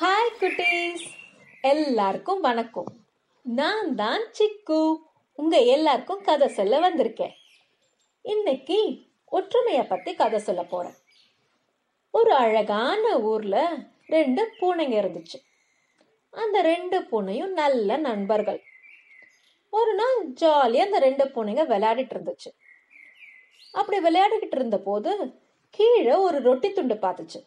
Hi குட்டீஸ். எல்லாருக்கும் வணக்கம். நான் தான் சிக்கு. உங்க எல்லாருக்கும் கதை சொல்ல வந்திருக்கேன். இன்னைக்கு ஒற்றுமைய பத்தி கதை சொல்ல போறேன். ஒரு அழகான ஊர்ல ரெண்டு பூனைங்க இருந்துச்சு. அந்த ரெண்டு பூனையும் நல்ல நண்பர்கள். ஒரு நாள் ஜாலியா அந்த ரெண்டு பூனைங்க விளையாடிட்டு இருந்துச்சு. அப்படி விளையாடிக்கிட்டு இருந்த போது கீழே ஒரு ரொட்டி துண்டு பார்த்துச்சு.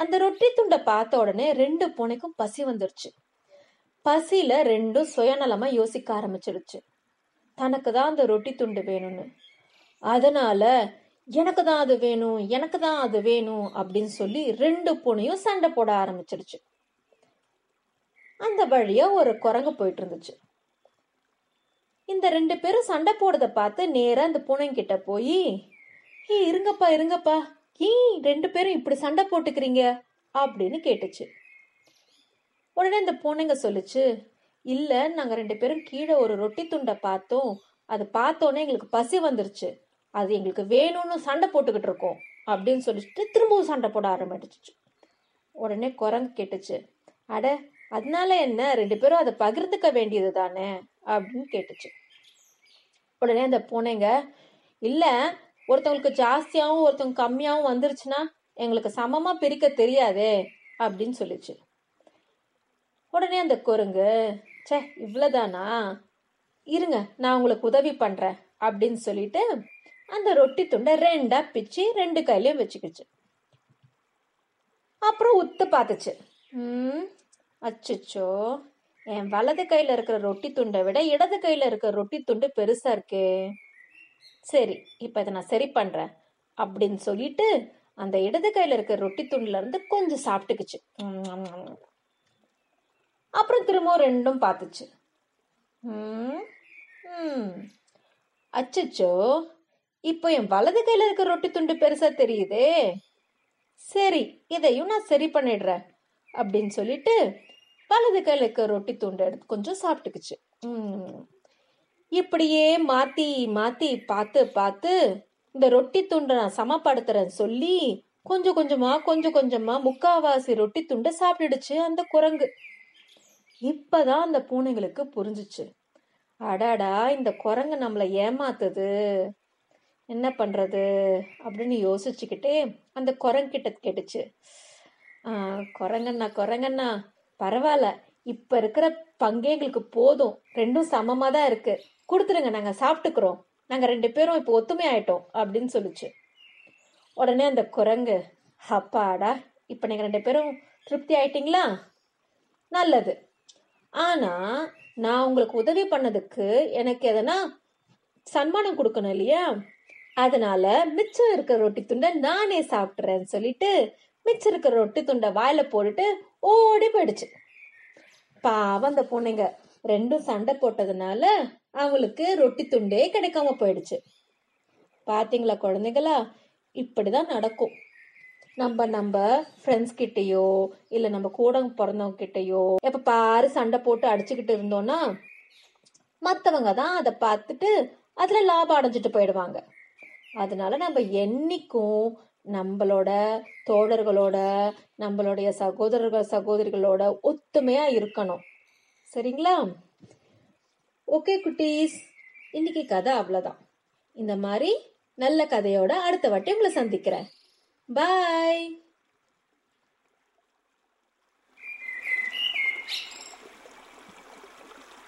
அந்த ரொட்டி துண்டை பார்த்த உடனே ரெண்டு பூனைக்கும் பசி வந்துருச்சு. பசியில ரெண்டும் சுயநலமா யோசிக்க ஆரம்பிச்சிருச்சு தனக்கு தான் அந்த ரொட்டி துண்டு வேணும்னு. அதனால எனக்கு தான் அது வேணும் எனக்கு தான் அது வேணும் அப்படின்னு சொல்லி ரெண்டு பூனையும் சண்டை போட ஆரம்பிச்சிருச்சு அந்த வழியா ஒரு குரங்கு போயிட்டு இருந்துச்சு. இந்த ரெண்டு பேரும் சண்டை போடுறத பார்த்து நேரா அந்த பூனைங்கிட்ட போய் ஏ இருங்கப்பா இருங்கப்பா ஏன் ரெண்டு பேரும் இப்படி சண்டை போட்டுக்கிறீங்க? அப்படின்னு கேட்டுச்சு. உடனே இந்த பூனைங்க சொல்லுச்சு இல்லை நாங்கள் ரெண்டு பேரும் கீழே ஒரு ரொட்டி துண்டை பார்த்தோம். அது பார்த்தோன்னே எங்களுக்கு பசி வந்துருச்சு. அது எங்களுக்கு வேணும்னு சண்டை போட்டுக்கிட்டு இருக்கோம். அப்படின்னு சொல்லிட்டு திரும்பவும் சண்டை போட ஆரம்பிச்சிச்சு. உடனே குரங்கு கேட்டுச்சு அட அதனால என்ன? ரெண்டு பேரும் அதை பகிர்ந்துக்க வேண்டியது தானே? அப்படின்னு கேட்டுச்சு. உடனே அந்த பூனைங்க இல்லை ஒருத்தவங்களுக்கு ஜாஸ்தியாகவும் ஒருத்தவங்க கம்மியாகவும் வந்துருச்சுன்னா எங்களுக்கு சமமாக பிரிக்க தெரியாதே அப்படின்னு சொல்லிச்சு. உடனே அந்த குரங்கு ச்சே இவ்வளோதானா இருங்க நான் உங்களுக்கு உதவி பண்ணுறேன் அப்படின்னு சொல்லிட்டு அந்த ரொட்டி துண்டை ரெண்டாக பிச்சு ரெண்டு கையிலையும் வச்சுக்கிச்சு. அப்புறம் உத்து பார்த்துச்சு. ம் அச்சோ என் வலது கையில் இருக்கிற ரொட்டி துண்டை விட இடது கையில் இருக்கிற ரொட்டி துண்டு பெருசாக இருக்கே. சரி இப்போ இதை நான் சரி பண்ணுறேன் அப்படின்னு சொல்லிட்டு அந்த இடது கையில் இருக்கிற ரொட்டி துண்டுலேருந்து கொஞ்சம் சாப்பிட்டுக்குச்சு. அப்புறம் திரும்பவும் ரெண்டும் பார்த்துச்சு. ம், ம். அச்சச்சோ இப்போ என் வலது கையில் இருக்கிற ரொட்டி துண்டு பெருசாக தெரியுதே. சரி இதையும் நான் சரி பண்ணிடுறேன் அப்படின்னு சொல்லிட்டு வலது கையில் இருக்கிற ரொட்டி துண்டு எடுத்து கொஞ்சம் சாப்பிட்டுக்குச்சு. ம். இப்படியே மாத்தி மாத்தி பார்த்து பார்த்து இந்த ரொட்டி துண்டை நான் சமப்படுத்துறேன்னு சொல்லி கொஞ்சம் கொஞ்சமா கொஞ்சம் கொஞ்சமா முக்காவாசி ரொட்டி துண்டை சாப்பிட்டுடுச்சு அந்த குரங்கு. இப்பதான் அந்த பூனைங்களுக்கு புரிஞ்சுச்சு. அடாடா இந்த குரங்கு நம்மளை ஏமாத்துது. என்ன பண்றது அப்படின்னு யோசிச்சுக்கிட்டே அந்த குரங்கிட்ட கேட்டுச்சு. குரங்கண்ணா குரங்கண்ணா பரவாயில்ல. இப்ப இருக்கிற பங்கே எங்களுக்கு போதும். ரெண்டும் சமமா தான் இருக்கு. கொடுத்துருங்க நாங்க சாப்பிட்டுக்கிறோம். நாங்க ரெண்டு பேரும் இப்போ ஒத்துமை ஆயிட்டோம் அப்படின்னு சொல்லிச்சு. உடனே அந்த குரங்கு அப்பாடா இப்போ நீங்க ரெண்டு பேரும் திருப்தி ஆயிட்டீங்களா? நல்லது. ஆனா நான் உங்களுக்கு உதவி பண்ணதுக்கு எனக்கு எதனா சன்மானம் கொடுக்கணும் இல்லையா? அதனால மிச்சம் இருக்கிற ரொட்டி துண்டை நானே சாப்பிட்றேன்னு சொல்லிட்டு மிச்சம் இருக்கிற ரொட்டி துண்டை வாயில போட்டுட்டு ஓடி போயிடுச்சு. பாவம் அந்த பொண்ணுங்க. ரெண்டும் சண்டை போட்டதுனால அவங்களுக்கு ரொட்டி துண்டே கிடைக்காம போயிடுச்சு. பார்த்தீங்களா குழந்தைங்களா இப்படிதான் நடக்கும். நம்ம நம்ம ஃப்ரெண்ட்ஸ் கிட்டேயோ இல்லை நம்ம கூட பிறந்தவங்க கிட்டேயோ எப்போ பாரு சண்டை போட்டு அடிச்சுக்கிட்டு இருந்தோம்னா மற்றவங்க தான் அதை பார்த்துட்டு அதில் லாபம் அடைஞ்சிட்டு போயிடுவாங்க. அதனால நம்ம என்னைக்கும் நம்மளோட தோழர்களோட நம்மளுடைய சகோதரர்கள் சகோதரிகளோட ஒத்துமையாக இருக்கணும். சரிங்களா? ஓகே குட்டீஸ். இன்னைக்கு கதை அவ்வளோதான் இந்த மாதிரி நல்ல கதையோட அடுத்த வாட்டி உங்களை சந்திக்கிறேன். பாய்